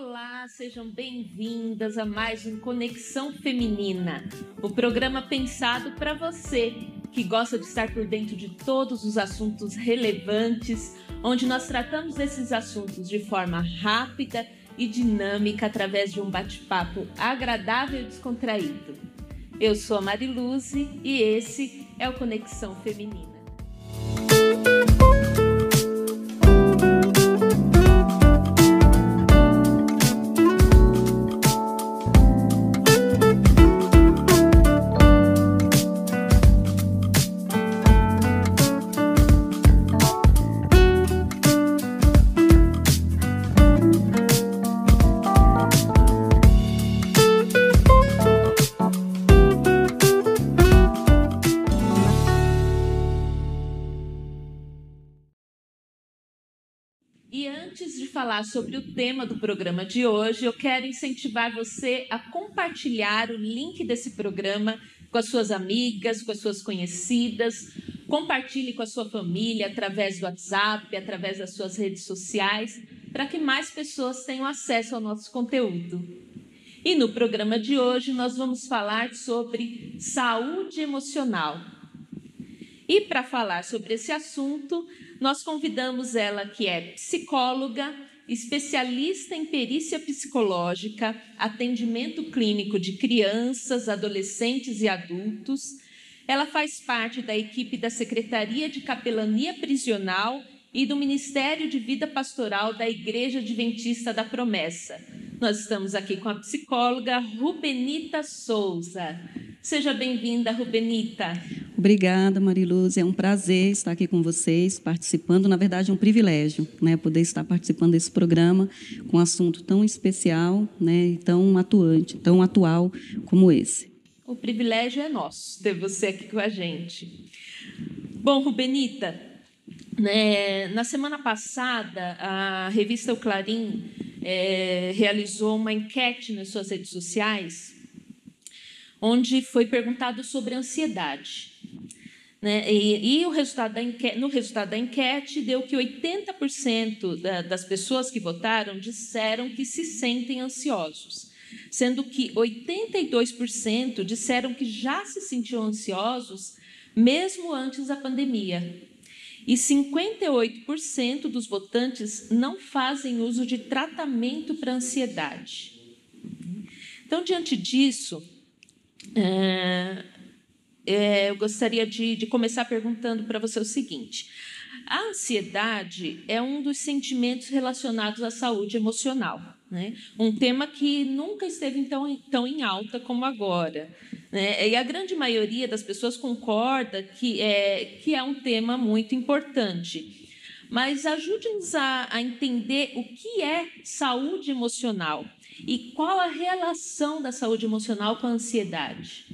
Olá, sejam bem-vindas a mais um Conexão Feminina, o programa pensado para você que gosta de estar por dentro de todos os assuntos relevantes, onde nós tratamos desses assuntos de forma rápida e dinâmica através de um bate-papo agradável e descontraído. Eu sou a Mariluze e esse é o Conexão Feminina. Falar sobre o tema do programa de hoje, eu quero incentivar você a compartilhar o link desse programa com as suas amigas, com as suas conhecidas. Compartilhe com a sua família através do WhatsApp, através das suas redes sociais, para que mais pessoas tenham acesso ao nosso conteúdo. E no programa de hoje nós vamos falar sobre saúde emocional. E para falar sobre esse assunto, nós convidamos ela, que é psicóloga, especialista em perícia psicológica, atendimento clínico de crianças, adolescentes e adultos. Ela faz parte da equipe da Secretaria de Capelania Prisional e do Ministério de Vida Pastoral da Igreja Adventista da Promessa. Nós estamos aqui com a psicóloga Rubenita Souza. Seja bem-vinda, Rubenita. Obrigada, Mariluz. É um prazer estar aqui com vocês, participando. Na verdade, é um privilégio, né, poder estar participando desse programa com um assunto tão especial, né, e tão atuante, tão atual como esse. O privilégio é nosso ter você aqui com a gente. Bom, Rubenita, né, na semana passada, a revista O Clarim é, realizou uma enquete nas suas redes sociais onde foi perguntado sobre ansiedade. Né? E, e, o resultado da enquete, no resultado da enquete deu que 80% da, das pessoas que votaram disseram que se sentem ansiosos, sendo que 82% disseram que já se sentiam ansiosos mesmo antes da pandemia. E 58% dos votantes não fazem uso de tratamento para ansiedade. Então, diante disso, é, é, eu gostaria de, de começar perguntando para você o seguinte: a ansiedade é um dos sentimentos relacionados à saúde emocional, né? um tema que nunca esteve tão, tão em alta como agora. Né? E a grande maioria das pessoas concorda que é, que é um tema muito importante. Mas ajude-nos a, a entender o que é saúde emocional e qual a relação da saúde emocional com a ansiedade?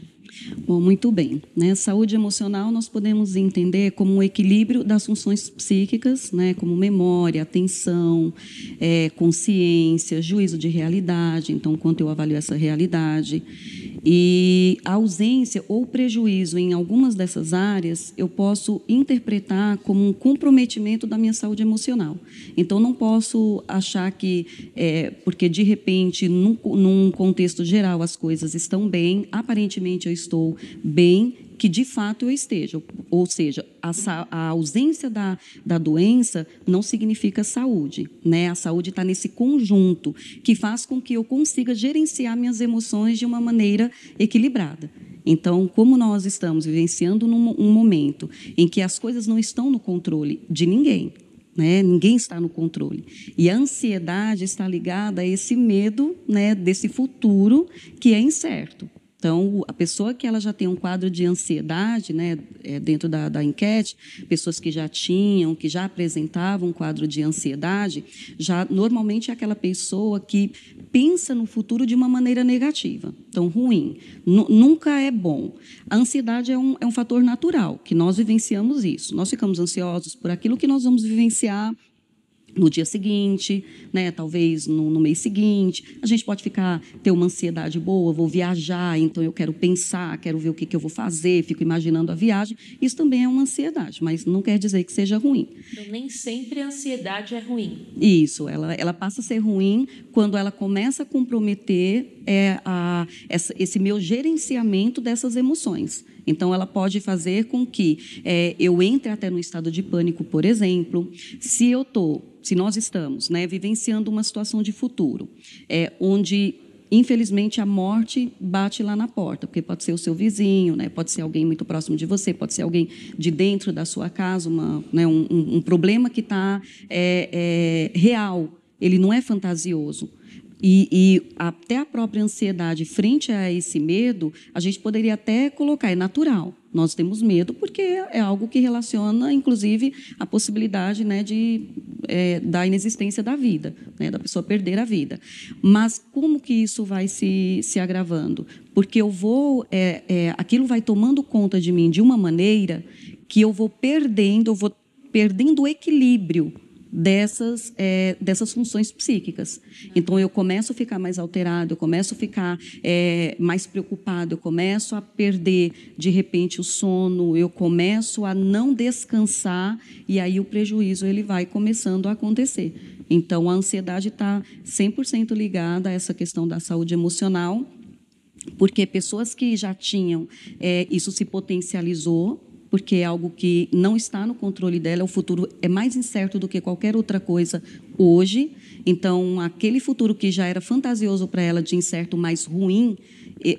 Bom, muito bem. Né? Saúde emocional nós podemos entender como um equilíbrio das funções psíquicas, né? como memória, atenção, é, consciência, juízo de realidade. Então, quanto eu avalio essa realidade. E a ausência ou prejuízo em algumas dessas áreas, eu posso interpretar como um comprometimento da minha saúde emocional. Então, não posso achar que, é, porque de repente, num, num contexto geral, as coisas estão bem, aparentemente eu estou bem, que de fato eu esteja. Ou seja, a, a ausência da, da doença não significa saúde. Né? A saúde está nesse conjunto que faz com que eu consiga gerenciar minhas emoções de uma maneira equilibrada. Então, como nós estamos vivenciando num, um momento em que as coisas não estão no controle de ninguém, né? Ninguém está no controle. E a ansiedade está ligada a esse medo né, desse futuro que é incerto. Então, a pessoa que ela já tem um quadro de ansiedade, né, é, dentro da, da enquete, pessoas que já tinham, que já apresentavam um quadro de ansiedade, já normalmente é aquela pessoa que pensa no futuro de uma maneira negativa, então ruim, N nunca é bom. A ansiedade é um, é um fator natural, que nós vivenciamos isso. Nós ficamos ansiosos por aquilo que nós vamos vivenciar no dia seguinte, né? Talvez no, no, mês seguinte. A gente pode ficar ter uma ansiedade boa, vou viajar, então eu quero pensar, quero ver o que, que eu vou fazer, fico imaginando a viagem. Isso também é uma ansiedade, mas não quer dizer que seja ruim. Então nem sempre a ansiedade é ruim. Isso, ela, ela passa a ser ruim quando ela começa a comprometer é, a, essa, esse meu gerenciamento dessas emoções. Então, ela pode fazer com que é, eu entre até no estado de pânico, por exemplo, se eu estou se nós estamos né, vivenciando uma situação de futuro, é, onde infelizmente a morte bate lá na porta, porque pode ser o seu vizinho, né? pode ser alguém muito próximo de você, pode ser alguém de dentro da sua casa, uma, né? um, um, um, problema que está é, é, real, ele não é fantasioso. E, e, até a própria ansiedade frente a esse medo, a gente poderia até colocar, é natural. Nós temos medo porque é algo que relaciona, inclusive, a possibilidade né, de, é, da inexistência da vida, né, da pessoa perder a vida. Mas como que isso vai se, se agravando? Porque eu vou, é, é, aquilo vai tomando conta de mim de uma maneira que eu vou perdendo, eu vou perdendo o equilíbrio dessas, é, dessas funções psíquicas. Então, eu começo a ficar mais alterado, eu começo a ficar é, mais preocupado, eu começo a perder, de repente, o sono, eu começo a não descansar, e aí o prejuízo ele vai começando a acontecer. Então, a ansiedade está 100% ligada a essa questão da saúde emocional, porque pessoas que já tinham, é, isso se potencializou, porque é algo que não está no controle dela, o futuro é mais incerto do que qualquer outra coisa hoje. Então, aquele futuro que já era fantasioso para ela de incerto, mais ruim,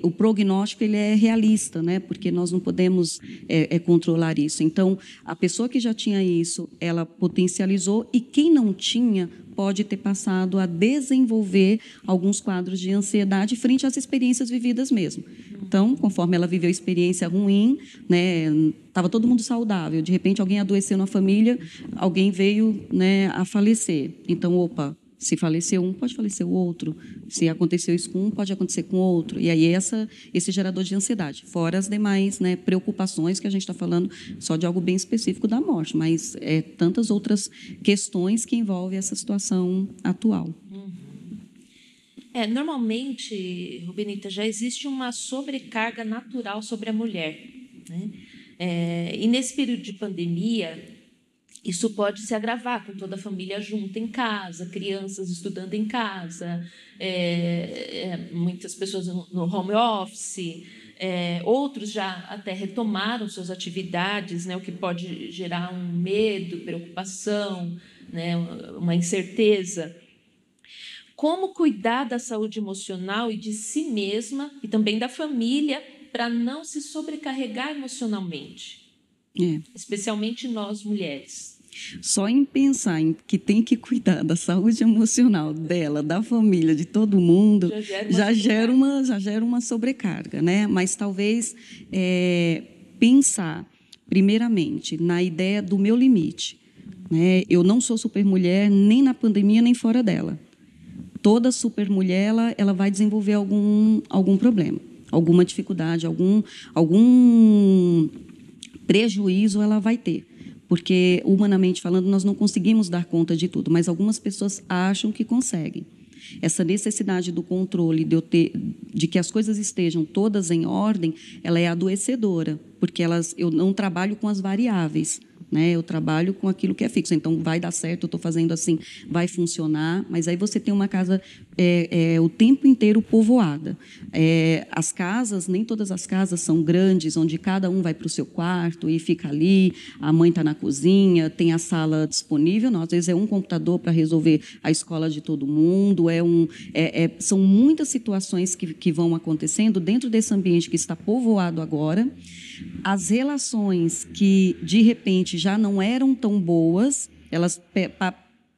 o prognóstico ele é realista, né? Porque nós não podemos é, é, controlar isso. Então, a pessoa que já tinha isso, ela potencializou e quem não tinha pode ter passado a desenvolver alguns quadros de ansiedade frente às experiências vividas mesmo. Então, conforme ela viveu experiência ruim, né, estava todo mundo saudável, de repente alguém adoeceu na família, alguém veio né, a falecer. Então, opa, se faleceu um, pode falecer o outro. Se aconteceu isso com um, pode acontecer com outro. E aí essa, esse gerador de ansiedade. Fora as demais né, preocupações que a gente está falando só de algo bem específico da morte, mas é tantas outras questões que envolvem essa situação atual. É, normalmente, Rubenita, já existe uma sobrecarga natural sobre a mulher. Né? É, e nesse período de pandemia, isso pode se agravar com toda a família junta em casa, crianças estudando em casa, é, é, muitas pessoas no home office, é, outros já até retomaram suas atividades, né, o que pode gerar um medo, preocupação, né, uma incerteza. Como cuidar da saúde emocional e de si mesma e também da família para não se sobrecarregar emocionalmente? É. Especialmente nós mulheres. Só em pensar em que tem que cuidar da saúde emocional dela, da família, de todo mundo, já gera uma, já gera uma, já gera uma sobrecarga, né? Mas talvez é, pensar, primeiramente, na ideia do meu limite. Né? Eu não sou supermulher nem na pandemia nem fora dela. Toda supermulher ela, ela vai desenvolver algum, algum problema, alguma dificuldade, algum, algum prejuízo ela vai ter porque humanamente falando nós não conseguimos dar conta de tudo, mas algumas pessoas acham que conseguem. Essa necessidade do controle, de, ter, de que as coisas estejam todas em ordem, ela é adoecedora, porque elas, eu não trabalho com as variáveis. Né? Eu trabalho com aquilo que é fixo. Então, vai dar certo, eu estou fazendo assim, vai funcionar. Mas aí você tem uma casa é, é, o tempo inteiro povoada. É, as casas, nem todas as casas são grandes, onde cada um vai para o seu quarto e fica ali. A mãe está na cozinha, tem a sala disponível. Não, às vezes é um computador para resolver a escola de todo mundo. É um, é, é, são muitas situações que, que vão acontecendo dentro desse ambiente que está povoado agora as relações que de repente já não eram tão boas, elas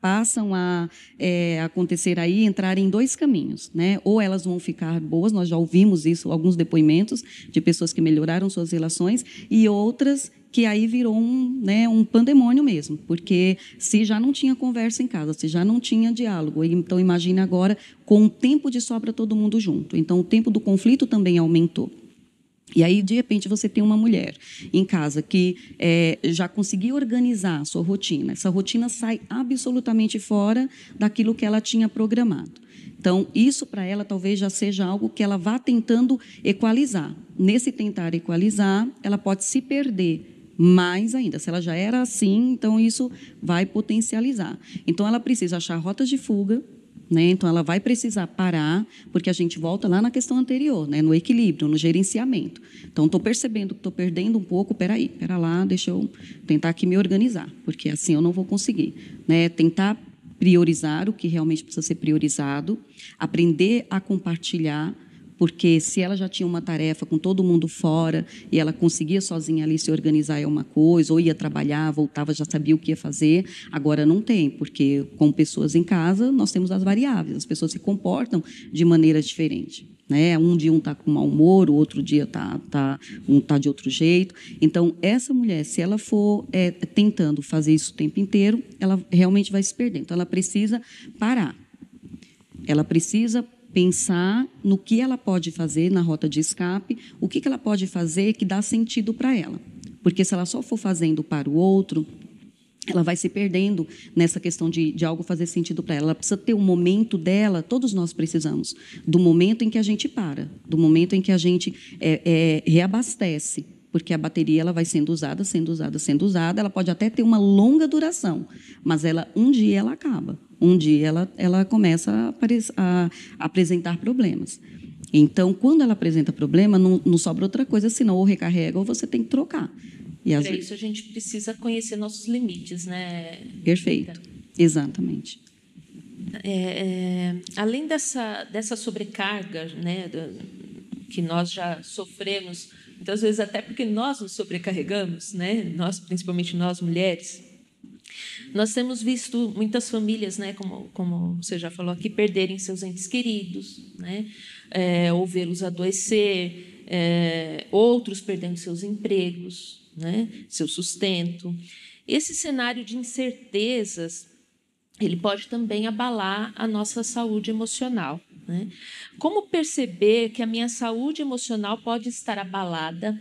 passam a é, acontecer aí, entrar em dois caminhos, né? Ou elas vão ficar boas, nós já ouvimos isso, alguns depoimentos de pessoas que melhoraram suas relações, e outras que aí virou um, né, um pandemônio mesmo, porque se já não tinha conversa em casa, se já não tinha diálogo, então imagine agora com o tempo de sobra todo mundo junto. Então o tempo do conflito também aumentou. E aí, de repente, você tem uma mulher em casa que é, já conseguiu organizar a sua rotina. Essa rotina sai absolutamente fora daquilo que ela tinha programado. Então, isso para ela talvez já seja algo que ela vá tentando equalizar. Nesse tentar equalizar, ela pode se perder mais ainda. Se ela já era assim, então isso vai potencializar. Então, ela precisa achar rotas de fuga né? Então, ela vai precisar parar, porque a gente volta lá na questão anterior, né? no equilíbrio, no gerenciamento. Então, estou percebendo que estou perdendo um pouco, peraí, espera lá, deixa eu tentar aqui me organizar, porque assim eu não vou conseguir. Né? Tentar priorizar o que realmente precisa ser priorizado, aprender a compartilhar, porque se ela já tinha uma tarefa com todo mundo fora e ela conseguia sozinha ali se organizar é uma coisa, ou ia trabalhar, voltava, já sabia o que ia fazer, agora não tem, porque com pessoas em casa nós temos as variáveis, as pessoas se comportam de maneira diferente. Né? Um dia um está com mau humor, o outro dia tá, tá, um está de outro jeito. Então, essa mulher, se ela for é, tentando fazer isso o tempo inteiro, ela realmente vai se perder. Então, ela precisa parar. Ela precisa pensar no que ela pode fazer na rota de escape, o que, que ela pode fazer que dá sentido para ela. Porque se ela só for fazendo para o outro, ela vai se perdendo nessa questão de, de algo fazer sentido para ela. Ela precisa ter um momento dela, todos nós precisamos, do momento em que a gente para, do momento em que a gente é, é, reabastece, porque a bateria ela vai sendo usada, sendo usada, sendo usada. Ela pode até ter uma longa duração, mas ela um dia ela acaba um dia ela, ela começa a, a, a apresentar problemas. Então, quando ela apresenta problema, não, não, sobra outra coisa senão ou recarrega ou você tem que trocar. E Para vezes... isso a gente precisa conhecer nossos limites, né? Perfeito, exatamente. É, é, além dessa, dessa sobrecarga, né, que nós já sofremos, muitas vezes até porque nós nos sobrecarregamos, né, nós principalmente nós mulheres, nós temos visto muitas famílias, né, como, como você já falou aqui, perderem seus entes queridos, né, é, ou vê-los adoecer, é, outros perdendo seus empregos, né, seu sustento. Esse cenário de incertezas ele pode também abalar a nossa saúde emocional. Né? Como perceber que a minha saúde emocional pode estar abalada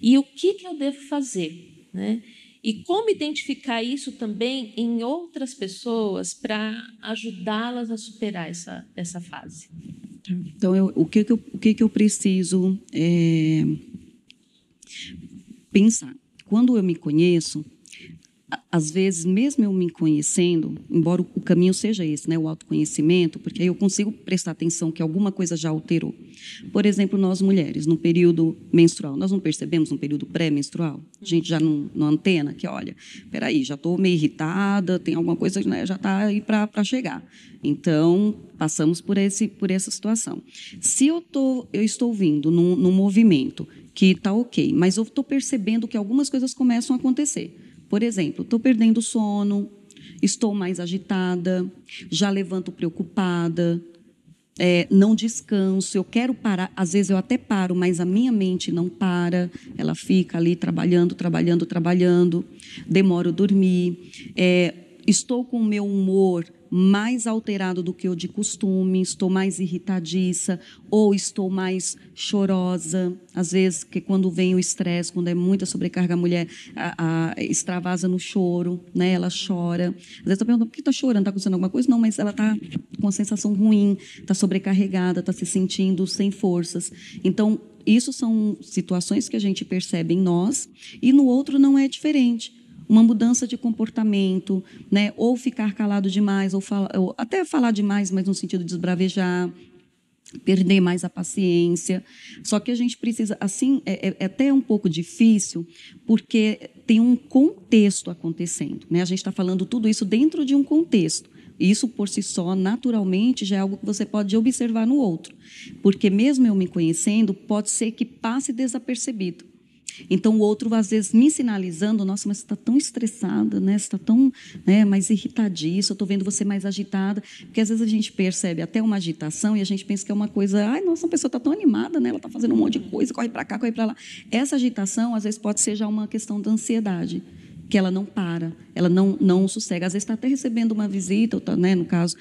e o que, que eu devo fazer? Né? E como identificar isso também em outras pessoas para ajudá-las a superar essa, essa fase? Então, eu, o, que, que, eu, o que, que eu preciso é, pensar? Quando eu me conheço, às vezes, mesmo eu me conhecendo, embora o caminho seja esse, né, o autoconhecimento, porque aí eu consigo prestar atenção que alguma coisa já alterou. Por exemplo, nós mulheres, no período menstrual, nós não percebemos no período pré-menstrual? A gente já não, não antena que, olha, peraí, já estou meio irritada, tem alguma coisa né, já está aí para chegar. Então, passamos por, esse, por essa situação. Se eu, tô, eu estou vindo num, num movimento que está ok, mas eu estou percebendo que algumas coisas começam a acontecer por exemplo, estou perdendo sono, estou mais agitada, já levanto preocupada, é, não descanso, eu quero parar. Às vezes eu até paro, mas a minha mente não para, ela fica ali trabalhando, trabalhando, trabalhando, demoro a dormir. É, estou com o meu humor mais alterado do que o de costume, estou mais irritadiça ou estou mais chorosa. Às vezes, que quando vem o estresse, quando é muita sobrecarga, a mulher a, a, extravasa no choro, né? ela chora. Às vezes, estou perguntando por que está chorando, está acontecendo alguma coisa? Não, mas ela está com uma sensação ruim, está sobrecarregada, está se sentindo sem forças. Então, isso são situações que a gente percebe em nós e no outro não é diferente uma mudança de comportamento, né? ou ficar calado demais, ou, fala, ou até falar demais, mas no sentido de esbravejar, perder mais a paciência. Só que a gente precisa, assim, é, é, é até um pouco difícil, porque tem um contexto acontecendo. Né? A gente está falando tudo isso dentro de um contexto. Isso por si só, naturalmente, já é algo que você pode observar no outro. Porque mesmo eu me conhecendo, pode ser que passe desapercebido. Então o outro às vezes me sinalizando, nossa, mas está tão estressada, né? Está tão né, mais irritadiça, estou vendo você mais agitada, porque às vezes a gente percebe até uma agitação e a gente pensa que é uma coisa, ai, nossa, a pessoa está tão animada, né? Ela está fazendo um monte de coisa, corre para cá, corre para lá. Essa agitação às vezes pode ser já uma questão da ansiedade. Que ela não para, ela não, não sossega. Às vezes está até recebendo uma visita, tá, né, no caso,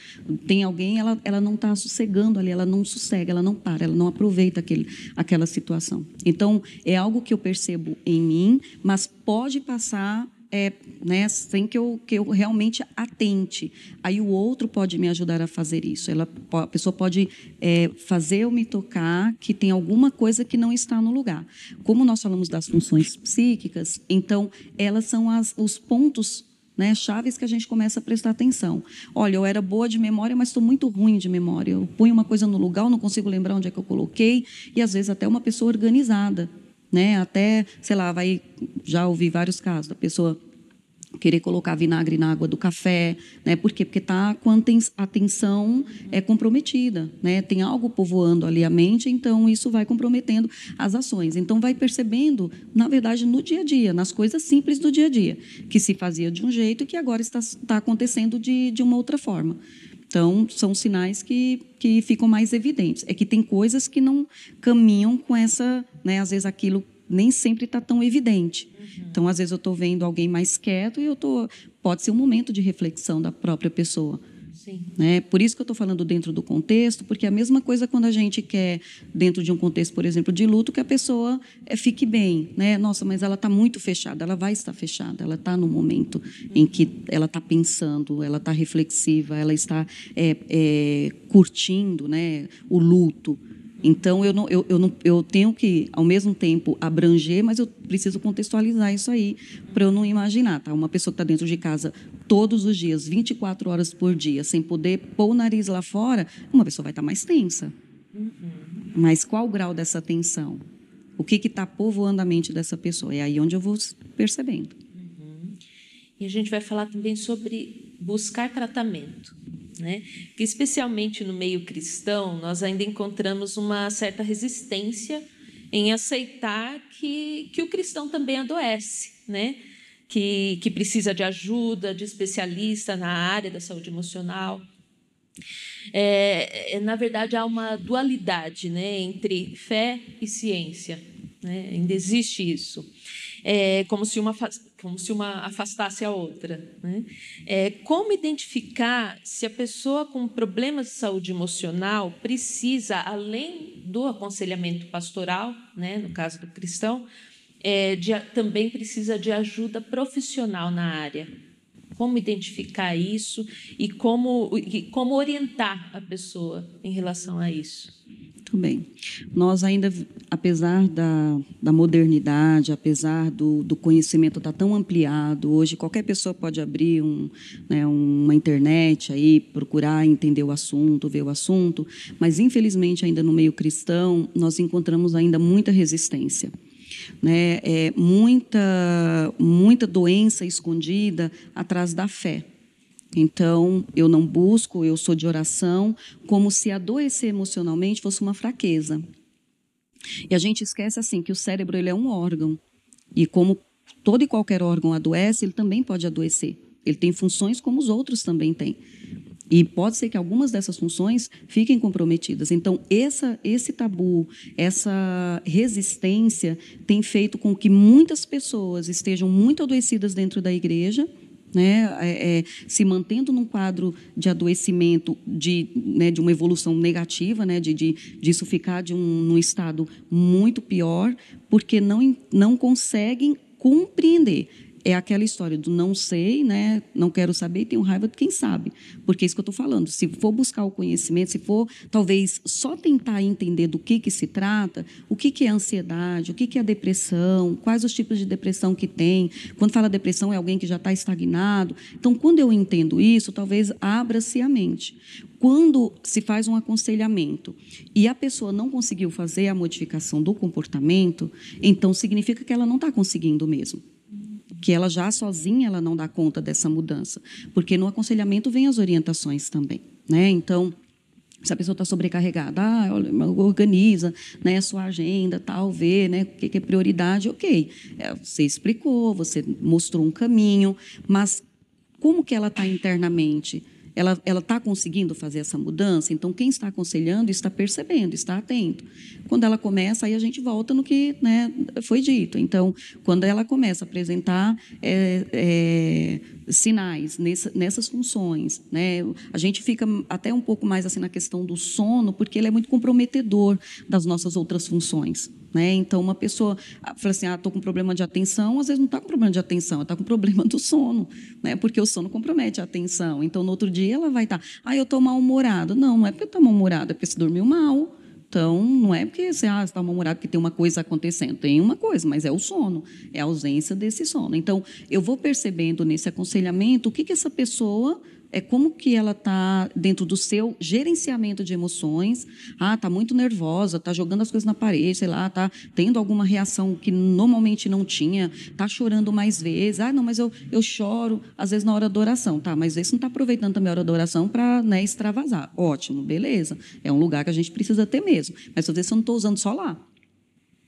tem alguém, ela, ela não está sossegando ali, ela não sossega, ela não para, ela não aproveita aquele, aquela situação. Então, é algo que eu percebo em mim, mas pode passar é, né, sem que eu, que eu realmente atente. Aí o outro pode me ajudar a fazer isso. Ela, a pessoa pode é, fazer eu me tocar que tem alguma coisa que não está no lugar. Como nós falamos das funções psíquicas, então elas são as, os pontos né, chaves que a gente começa a prestar atenção. Olha, eu era boa de memória, mas estou muito ruim de memória. Eu ponho uma coisa no lugar, não consigo lembrar onde é que eu coloquei, e às vezes até uma pessoa organizada né? Até, sei lá, vai já ouvi vários casos da pessoa querer colocar vinagre na água do café, né? Por quê? Porque está com a atenção é comprometida, né? Tem algo povoando ali a mente, então isso vai comprometendo as ações. Então vai percebendo, na verdade, no dia a dia, nas coisas simples do dia a dia, que se fazia de um jeito e que agora está, está acontecendo de, de uma outra forma. Então, são sinais que, que ficam mais evidentes. É que tem coisas que não caminham com essa, né, às vezes aquilo nem sempre está tão evidente. Uhum. Então, às vezes eu estou vendo alguém mais quieto e eu tô, pode ser um momento de reflexão da própria pessoa. Sim. Né? Por isso que eu estou falando dentro do contexto, porque é a mesma coisa quando a gente quer, dentro de um contexto, por exemplo, de luto, que a pessoa é, fique bem. Né? Nossa, mas ela está muito fechada, ela vai estar fechada, ela está no momento em que ela está pensando, ela está reflexiva, ela está é, é, curtindo né, o luto. Então, eu, não, eu, eu, não, eu tenho que, ao mesmo tempo, abranger, mas eu preciso contextualizar isso aí, para eu não imaginar. Tá? Uma pessoa que está dentro de casa todos os dias, 24 horas por dia, sem poder pôr o nariz lá fora, uma pessoa vai estar tá mais tensa. Uhum. Mas qual o grau dessa tensão? O que está povoando a mente dessa pessoa? É aí onde eu vou percebendo. Uhum. E a gente vai falar também sobre buscar tratamento. Né? Que especialmente no meio cristão, nós ainda encontramos uma certa resistência em aceitar que, que o cristão também adoece, né? que, que precisa de ajuda, de especialista na área da saúde emocional. É, é na verdade, há uma dualidade né, entre fé e ciência. Né? Ainda existe isso é, como, se uma, como se uma afastasse a outra. Né? É, como identificar se a pessoa com problemas de saúde emocional precisa, além do aconselhamento pastoral, né, no caso do cristão, é, de, também precisa de ajuda profissional na área? Como identificar isso e como, e como orientar a pessoa em relação a isso? Muito bem. Nós ainda, apesar da, da modernidade, apesar do, do conhecimento estar tá tão ampliado, hoje qualquer pessoa pode abrir um, né, uma internet aí, procurar entender o assunto, ver o assunto, mas infelizmente ainda no meio cristão nós encontramos ainda muita resistência. Né, é, muita, muita doença escondida atrás da fé. Então, eu não busco, eu sou de oração, como se adoecer emocionalmente fosse uma fraqueza. E a gente esquece assim que o cérebro ele é um órgão e como todo e qualquer órgão adoece, ele também pode adoecer. Ele tem funções como os outros também têm. E pode ser que algumas dessas funções fiquem comprometidas. Então, essa, esse tabu, essa resistência tem feito com que muitas pessoas estejam muito adoecidas dentro da igreja né, é, é, se mantendo num quadro de adoecimento, de, né, de uma evolução negativa, né, de, de disso ficar de um, num estado muito pior, porque não, não conseguem compreender é aquela história do não sei, né? não quero saber e tenho raiva de quem sabe. Porque é isso que eu estou falando. Se for buscar o conhecimento, se for talvez só tentar entender do que, que se trata, o que, que é ansiedade, o que, que é depressão, quais os tipos de depressão que tem. Quando fala depressão, é alguém que já está estagnado. Então, quando eu entendo isso, talvez abra-se a mente. Quando se faz um aconselhamento e a pessoa não conseguiu fazer a modificação do comportamento, então significa que ela não está conseguindo mesmo que ela já sozinha ela não dá conta dessa mudança, porque no aconselhamento vem as orientações também, né? Então, se a pessoa está sobrecarregada, ah, organiza né, a sua agenda, tal, vê né, o que é prioridade, ok. É, você explicou, você mostrou um caminho, mas como que ela está internamente? Ela está conseguindo fazer essa mudança. Então, quem está aconselhando está percebendo, está atento. Quando ela começa, aí a gente volta no que né, foi dito. Então, quando ela começa a apresentar é, é, sinais nessa, nessas funções, né, a gente fica até um pouco mais assim na questão do sono, porque ele é muito comprometedor das nossas outras funções. Né? Então, uma pessoa ah, fala assim: ah, estou com problema de atenção, às vezes não está com problema de atenção, está com problema do sono, né? porque o sono compromete a atenção. Então, no outro dia, ela vai estar, tá, ah, eu estou mal-humorado. Não, não é porque está mal-humorado, é porque você dormiu mal. Então, não é porque você ah, está mal-humorado porque tem uma coisa acontecendo. Tem uma coisa, mas é o sono, é a ausência desse sono. Então, eu vou percebendo nesse aconselhamento o que, que essa pessoa é como que ela está dentro do seu gerenciamento de emoções. Ah, está muito nervosa, está jogando as coisas na parede, sei lá, está tendo alguma reação que normalmente não tinha, está chorando mais vezes. Ah, não, mas eu, eu choro às vezes na hora da oração. Tá, mas esse não está aproveitando também a hora da oração para né, extravasar. Ótimo, beleza. É um lugar que a gente precisa ter mesmo. Mas às vezes eu não estou usando só lá.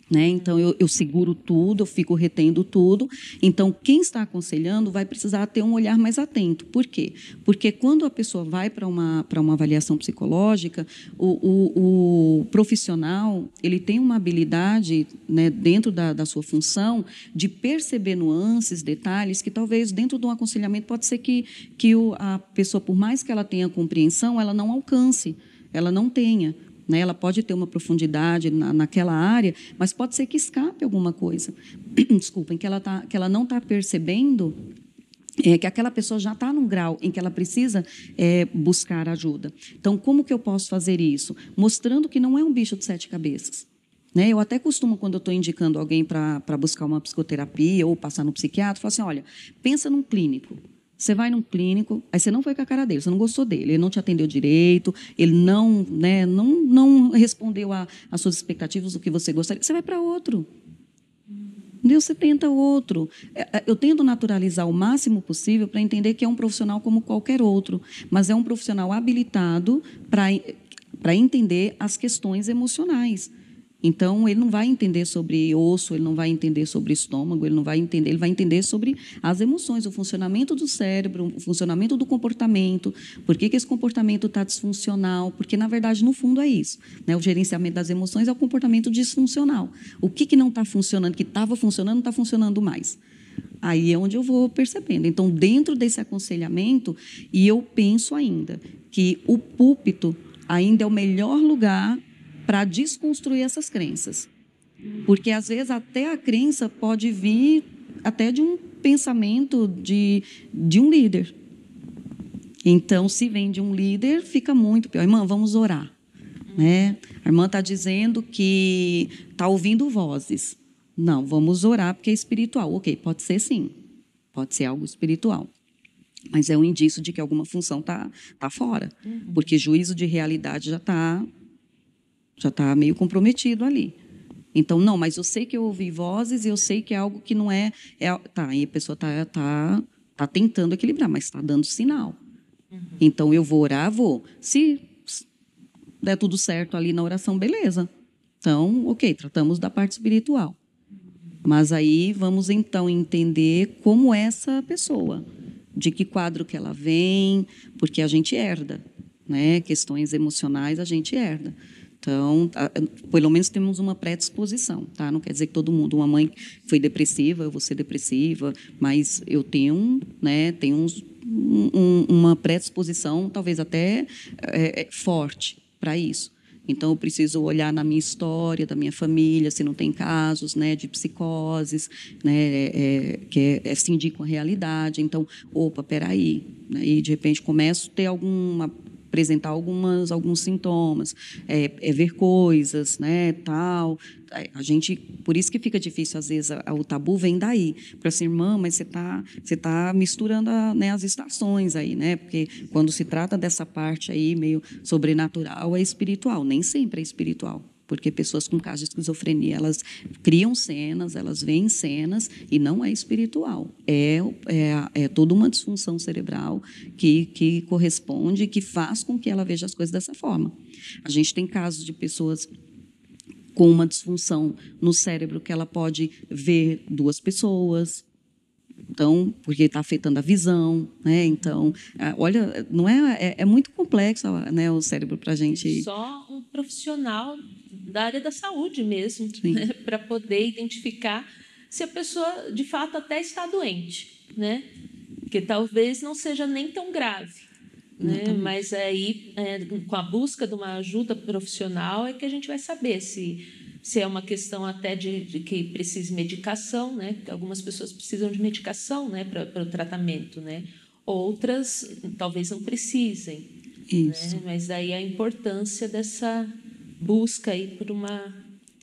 Né? Então, eu, eu, seguro tudo, eu fico retendo tudo. Então, quem está aconselhando vai precisar ter um olhar mais atento. Por quê? Porque quando a pessoa vai para uma, uma avaliação psicológica, o, o, o, profissional ele tem uma habilidade né, dentro da, da sua função de perceber nuances, detalhes, que talvez dentro de um aconselhamento pode ser que, que o, a pessoa, por mais que ela tenha compreensão, ela não alcance, ela não tenha. Né? Ela pode ter uma profundidade na, naquela área, mas pode ser que escape alguma coisa. Desculpem, que ela, tá, que ela não está percebendo é, que aquela pessoa já está num grau em que ela precisa é, buscar ajuda. Então, como que eu posso fazer isso? Mostrando que não é um bicho de sete cabeças. Né? Eu até costumo, quando eu estou indicando alguém para buscar uma psicoterapia ou passar no psiquiatra, falar assim: olha, pensa num clínico. Você vai num clínico, aí você não foi com a cara dele, você não gostou dele, ele não te atendeu direito, ele não, né, não, não respondeu às suas expectativas do que você gostaria. Você vai para outro. Deus, você tenta outro. É, é, eu tento naturalizar o máximo possível para entender que é um profissional como qualquer outro, mas é um profissional habilitado para entender as questões emocionais. Então, ele não vai entender sobre osso, ele não vai entender sobre estômago, ele não vai entender, ele vai entender sobre as emoções, o funcionamento do cérebro, o funcionamento do comportamento, por que, que esse comportamento está disfuncional, porque, na verdade, no fundo é isso. Né? O gerenciamento das emoções é o comportamento disfuncional. O que, que não está funcionando, que estava funcionando, não está funcionando mais. Aí é onde eu vou percebendo. Então, dentro desse aconselhamento, e eu penso ainda que o púlpito ainda é o melhor lugar para desconstruir essas crenças. Porque às vezes até a crença pode vir até de um pensamento de, de um líder. Então, se vem de um líder, fica muito pior. Irmã, vamos orar. Né? A irmã está dizendo que está ouvindo vozes. Não, vamos orar porque é espiritual. Ok, pode ser sim. Pode ser algo espiritual. Mas é um indício de que alguma função está tá fora. Uhum. Porque juízo de realidade já está já está meio comprometido ali. Então, não, mas eu sei que eu ouvi vozes e eu sei que é algo que não é. é tá, aí a pessoa está tá, tá tentando equilibrar, mas está dando sinal. Uhum. Então, eu vou orar, vou. Se der tudo certo ali na oração, beleza. Então, ok, tratamos da parte espiritual. Mas aí vamos então entender como é essa pessoa, de que quadro que ela vem, porque a gente herda, né? Questões emocionais a gente herda. Então, pelo menos temos uma predisposição, tá? Não quer dizer que todo mundo, uma mãe foi depressiva, eu vou ser depressiva, mas eu tenho, né, tenho uns, um, uma predisposição, talvez até é, é, forte para isso. Então, eu preciso olhar na minha história, da minha família, se não tem casos né, de psicoses, né, é, que é, é a realidade. Então, opa, peraí. Né, e, de repente, começo a ter alguma apresentar algumas, alguns sintomas, é, é ver coisas, né, tal. A gente, por isso que fica difícil às vezes a, a, o tabu vem daí, para assim, irmã, mas você está você tá misturando a, né, as estações aí, né? Porque quando se trata dessa parte aí meio sobrenatural é espiritual, nem sempre é espiritual porque pessoas com casos de esquizofrenia elas criam cenas, elas veem cenas e não é espiritual, é, é, é toda uma disfunção cerebral que, que corresponde, que faz com que ela veja as coisas dessa forma. A gente tem casos de pessoas com uma disfunção no cérebro que ela pode ver duas pessoas, Então, porque está afetando a visão, né? Então, olha, não é, é, é muito complexo, né, o cérebro para gente. Só um profissional da área da saúde mesmo, né, para poder identificar se a pessoa de fato até está doente, né? Que talvez não seja nem tão grave. Né? Mas aí, é, com a busca de uma ajuda profissional, é que a gente vai saber se, se é uma questão até de, de que precise medicação, né? Algumas pessoas precisam de medicação, né, para o tratamento, né? Outras talvez não precisem. Isso. Né? Mas aí a importância dessa busca aí por uma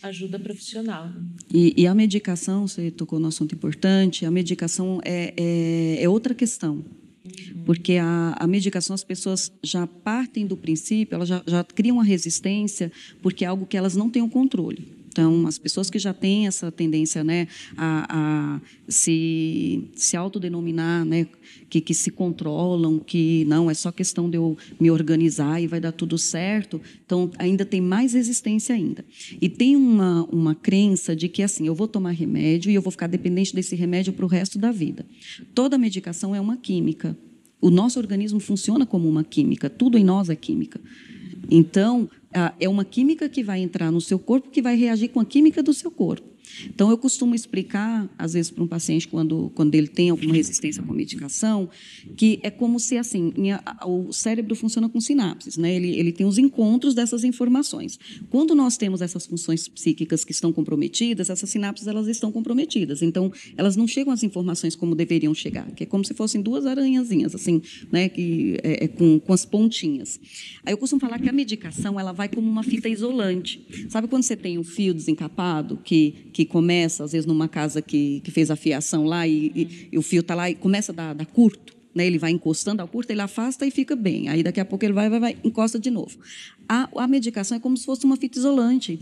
ajuda profissional. E, e, a medicação, você tocou no assunto importante, a medicação é, é, é outra questão. Uhum. Porque a, a, medicação, as pessoas já partem do princípio, elas já, já criam uma resistência, porque é algo que elas não têm o controle. Então, as pessoas que já têm essa tendência né, a, a se, se autodenominar, né, que, que se controlam, que não, é só questão de eu me organizar e vai dar tudo certo, então ainda tem mais resistência ainda. E tem uma, uma crença de que assim, eu vou tomar remédio e eu vou ficar dependente desse remédio para o resto da vida. Toda medicação é uma química. O nosso organismo funciona como uma química, tudo em nós é química. Então, é uma química que vai entrar no seu corpo que vai reagir com a química do seu corpo. Então, eu costumo explicar, às vezes, para um paciente, quando, quando ele tem alguma resistência com a medicação, que é como se, assim, o cérebro funciona com sinapses, né? Ele, ele tem os encontros dessas informações. Quando nós temos essas funções psíquicas que estão comprometidas, essas sinapses, elas estão comprometidas. Então, elas não chegam às informações como deveriam chegar, que é como se fossem duas aranhazinhas, assim, né? Que, é, é com, com as pontinhas. Aí eu costumo falar que a medicação, ela vai como uma fita isolante. Sabe quando você tem um fio desencapado que, que começa, às vezes, numa casa que, que fez a fiação lá e, e, e o fio está lá e começa a dar, dar curto. Né, ele vai encostando ao curto, ele afasta e fica bem. Aí daqui a pouco ele vai, vai, vai encosta de novo. A, a medicação é como se fosse uma fita isolante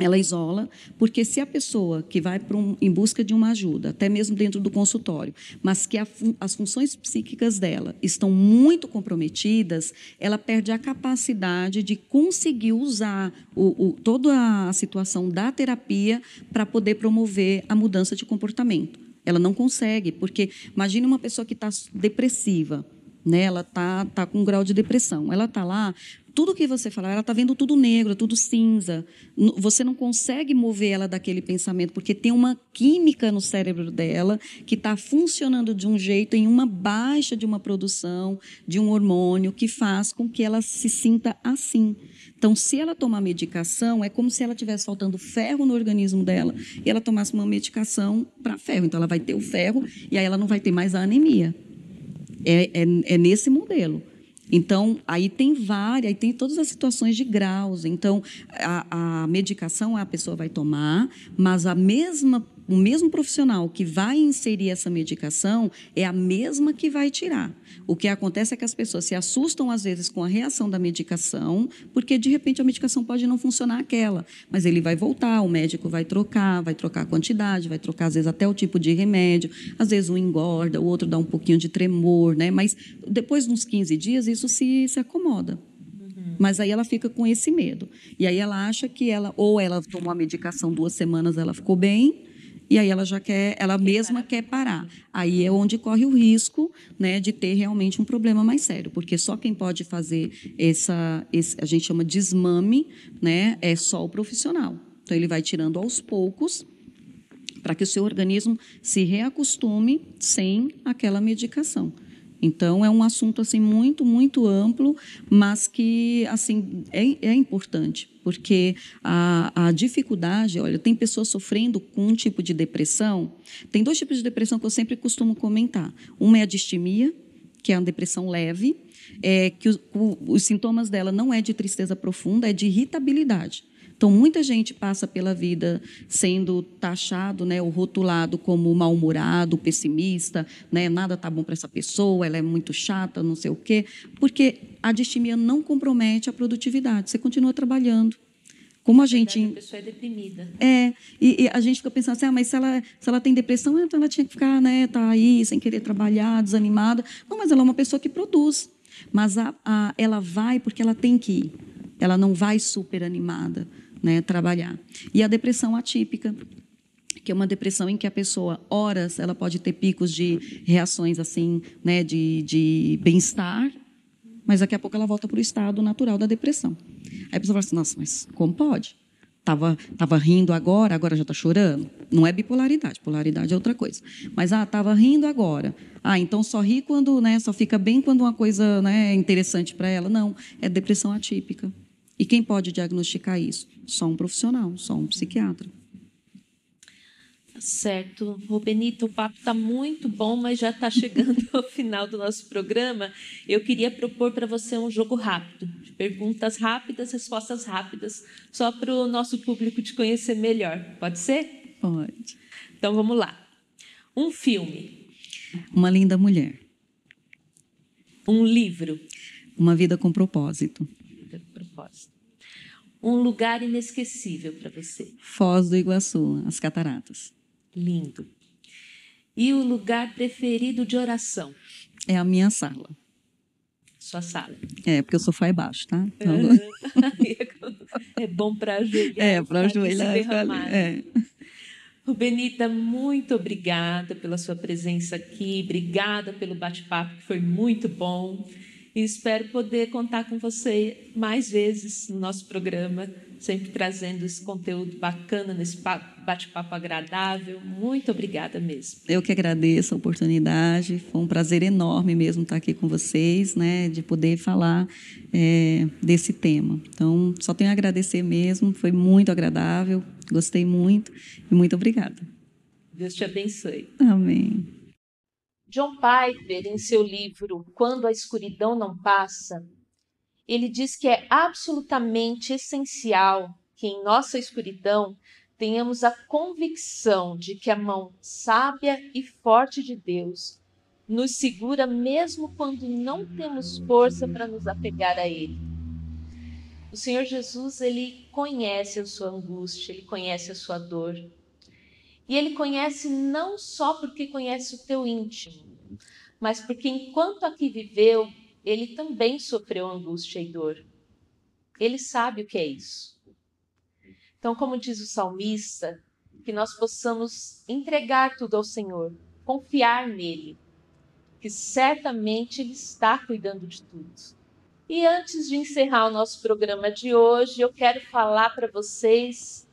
ela isola, porque se a pessoa que vai um, em busca de uma ajuda, até mesmo dentro do consultório, mas que a, as funções psíquicas dela estão muito comprometidas, ela perde a capacidade de conseguir usar o, o, toda a situação da terapia para poder promover a mudança de comportamento. Ela não consegue, porque imagine uma pessoa que está depressiva, né? Ela tá, tá com um grau de depressão. Ela tá lá, tudo que você falar, ela está vendo tudo negro, tudo cinza. Você não consegue mover ela daquele pensamento, porque tem uma química no cérebro dela que está funcionando de um jeito, em uma baixa de uma produção de um hormônio que faz com que ela se sinta assim. Então, se ela tomar medicação, é como se ela tivesse faltando ferro no organismo dela e ela tomasse uma medicação para ferro. Então, ela vai ter o ferro e aí ela não vai ter mais a anemia. É, é, é nesse modelo. Então, aí tem várias, aí tem todas as situações de graus. Então, a, a medicação a pessoa vai tomar, mas a mesma o mesmo profissional que vai inserir essa medicação é a mesma que vai tirar. O que acontece é que as pessoas se assustam às vezes com a reação da medicação, porque de repente a medicação pode não funcionar aquela, mas ele vai voltar, o médico vai trocar, vai trocar a quantidade, vai trocar às vezes até o tipo de remédio, às vezes um engorda, o outro dá um pouquinho de tremor, né? Mas depois de uns 15 dias isso se, se acomoda. Mas aí ela fica com esse medo. E aí ela acha que ela, ou ela tomou a medicação duas semanas, ela ficou bem, e aí ela já quer, ela mesma quer parar. Aí é onde corre o risco, né, de ter realmente um problema mais sério, porque só quem pode fazer essa, esse, a gente chama desmame, né, é só o profissional. Então ele vai tirando aos poucos para que o seu organismo se reacostume sem aquela medicação. Então é um assunto assim muito muito amplo, mas que assim é, é importante porque a, a, dificuldade, olha, tem pessoas sofrendo com um tipo de depressão. Tem dois tipos de depressão que eu sempre costumo comentar. Uma é a distimia, que é uma depressão leve, é, que os, os sintomas dela não é de tristeza profunda, é de irritabilidade. Então, muita gente passa pela vida sendo taxado, né, ou rotulado como mal-humorado, pessimista, né, nada está bom para essa pessoa, ela é muito chata, não sei o quê, porque a distimia não compromete a produtividade. Você continua trabalhando. Como a gente. A pessoa é deprimida. É, e, e, a gente fica pensando assim, ah, mas se ela, se ela tem depressão, então ela tinha que ficar, né, tá aí, sem querer trabalhar, desanimada. Não, mas ela é uma pessoa que produz. Mas a, a, ela vai porque ela tem que ir. Ela não vai super animada né, trabalhar. E a depressão atípica, que é uma depressão em que a pessoa, horas, ela pode ter picos de reações assim, né, de, de bem-estar, mas daqui a pouco ela volta para o estado natural da depressão. Aí a pessoa fala assim, nossa, mas como pode? Tava, tava rindo agora, agora já está chorando. Não é bipolaridade, polaridade é outra coisa. Mas ah, tava rindo agora. Ah, então só ri quando, né, só fica bem quando uma coisa, né, interessante para ela. Não, é depressão atípica. E quem pode diagnosticar isso? Só um profissional, só um psiquiatra. Certo. Ô Benito, o papo está muito bom, mas já está chegando ao final do nosso programa. Eu queria propor para você um jogo rápido, de perguntas rápidas, respostas rápidas, só para o nosso público te conhecer melhor. Pode ser? Pode. Então vamos lá. Um filme. Uma linda mulher. Um livro. Uma vida com propósito. Um lugar inesquecível para você. Foz do Iguaçu, as cataratas. Lindo. E o lugar preferido de oração? É a minha sala. Sua sala. É, porque eu sou fai baixo, tá? Então... é bom para ajoelhar. É, para ajoelhar. É. Benita, muito obrigada pela sua presença aqui, obrigada pelo bate-papo, que foi muito bom. E espero poder contar com você mais vezes no nosso programa sempre trazendo esse conteúdo bacana nesse bate-papo agradável. Muito obrigada mesmo. Eu que agradeço a oportunidade. Foi um prazer enorme mesmo estar aqui com vocês, né, de poder falar é, desse tema. Então, só tenho a agradecer mesmo. Foi muito agradável. Gostei muito e muito obrigada. Deus te abençoe. Amém. John Piper, em seu livro Quando a Escuridão Não Passa, ele diz que é absolutamente essencial que em nossa escuridão tenhamos a convicção de que a mão sábia e forte de Deus nos segura mesmo quando não temos força para nos apegar a Ele. O Senhor Jesus, ele conhece a sua angústia, ele conhece a sua dor. E ele conhece não só porque conhece o teu íntimo, mas porque enquanto aqui viveu, ele também sofreu angústia e dor. Ele sabe o que é isso. Então, como diz o salmista, que nós possamos entregar tudo ao Senhor, confiar nele, que certamente Ele está cuidando de tudo. E antes de encerrar o nosso programa de hoje, eu quero falar para vocês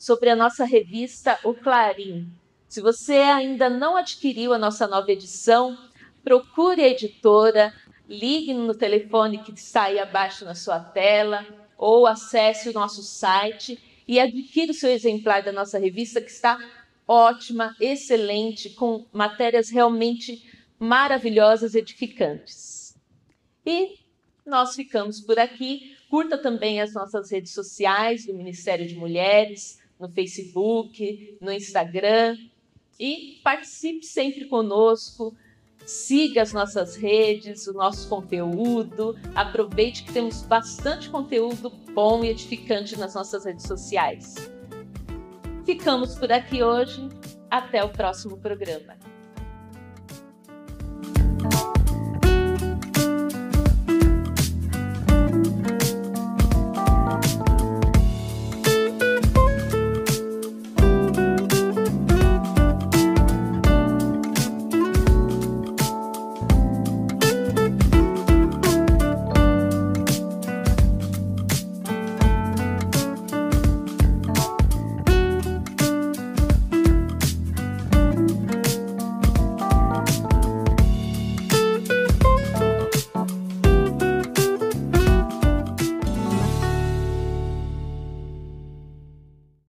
sobre a nossa revista O Clarim. Se você ainda não adquiriu a nossa nova edição, procure a editora, ligue no telefone que está aí abaixo na sua tela ou acesse o nosso site e adquira o seu exemplar da nossa revista que está ótima, excelente, com matérias realmente maravilhosas, edificantes. E nós ficamos por aqui. Curta também as nossas redes sociais do Ministério de Mulheres, no Facebook, no Instagram e participe sempre conosco siga as nossas redes, o nosso conteúdo. Aproveite que temos bastante conteúdo bom e edificante nas nossas redes sociais. Ficamos por aqui hoje. Até o próximo programa.